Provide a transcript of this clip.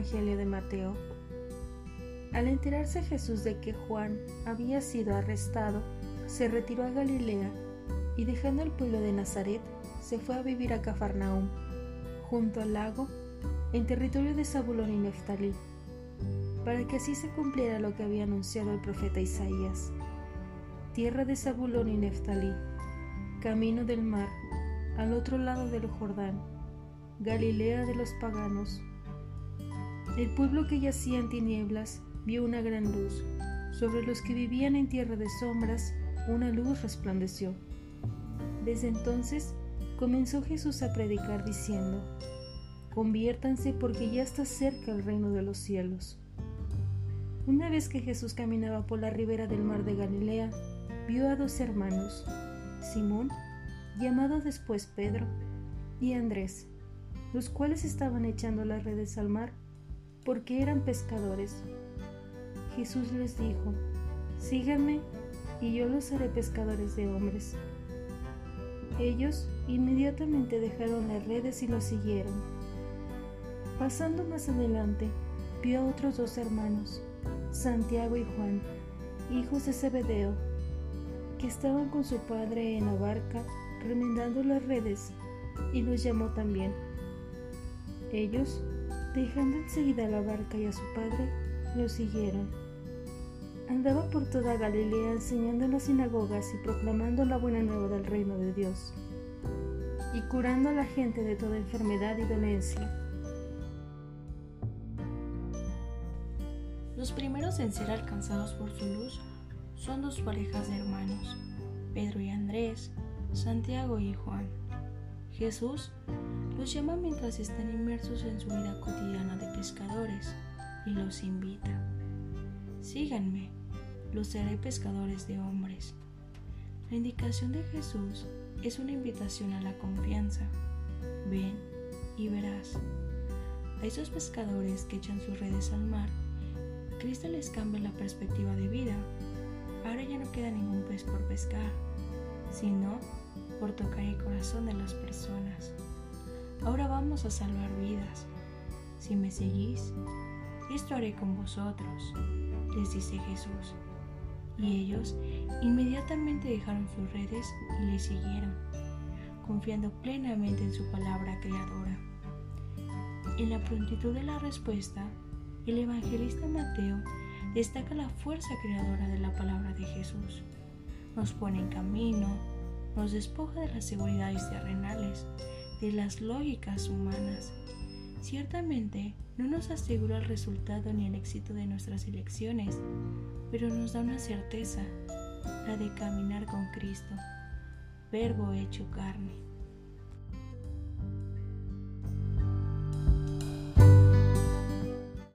Evangelio de Mateo. Al enterarse Jesús de que Juan había sido arrestado, se retiró a Galilea y dejando el pueblo de Nazaret, se fue a vivir a Cafarnaum, junto al lago, en territorio de Zabulón y Neftalí, para que así se cumpliera lo que había anunciado el profeta Isaías. Tierra de Zabulón y Neftalí, camino del mar, al otro lado del Jordán, Galilea de los paganos. El pueblo que yacía en tinieblas vio una gran luz. Sobre los que vivían en tierra de sombras, una luz resplandeció. Desde entonces comenzó Jesús a predicar diciendo, Conviértanse porque ya está cerca el reino de los cielos. Una vez que Jesús caminaba por la ribera del mar de Galilea, vio a dos hermanos, Simón, llamado después Pedro, y Andrés, los cuales estaban echando las redes al mar, porque eran pescadores. Jesús les dijo, Síganme, y yo los haré pescadores de hombres. Ellos inmediatamente dejaron las redes y los siguieron. Pasando más adelante, vio a otros dos hermanos, Santiago y Juan, hijos de Zebedeo, que estaban con su padre en la barca remendando las redes, y los llamó también. Ellos, dejando enseguida la barca y a su padre, lo siguieron. Andaba por toda Galilea enseñando en las sinagogas y proclamando la buena nueva del reino de Dios, y curando a la gente de toda enfermedad y dolencia. Los primeros en ser alcanzados por su luz son dos parejas de hermanos, Pedro y Andrés, Santiago y Juan. Jesús los llama mientras están inmersos en su vida cotidiana de pescadores y los invita. Síganme, los seré pescadores de hombres. La indicación de Jesús es una invitación a la confianza. Ven y verás. A esos pescadores que echan sus redes al mar, Cristo les cambia la perspectiva de vida. Ahora ya no queda ningún pez por pescar, sino por tocar el corazón de las personas. Ahora vamos a salvar vidas. Si me seguís, esto haré con vosotros, les dice Jesús. Y ellos inmediatamente dejaron sus redes y le siguieron, confiando plenamente en su palabra creadora. En la prontitud de la respuesta, el evangelista Mateo destaca la fuerza creadora de la palabra de Jesús. Nos pone en camino, nos despoja de las seguridades terrenales, de las lógicas humanas. Ciertamente no nos asegura el resultado ni el éxito de nuestras elecciones, pero nos da una certeza, la de caminar con Cristo, verbo hecho carne.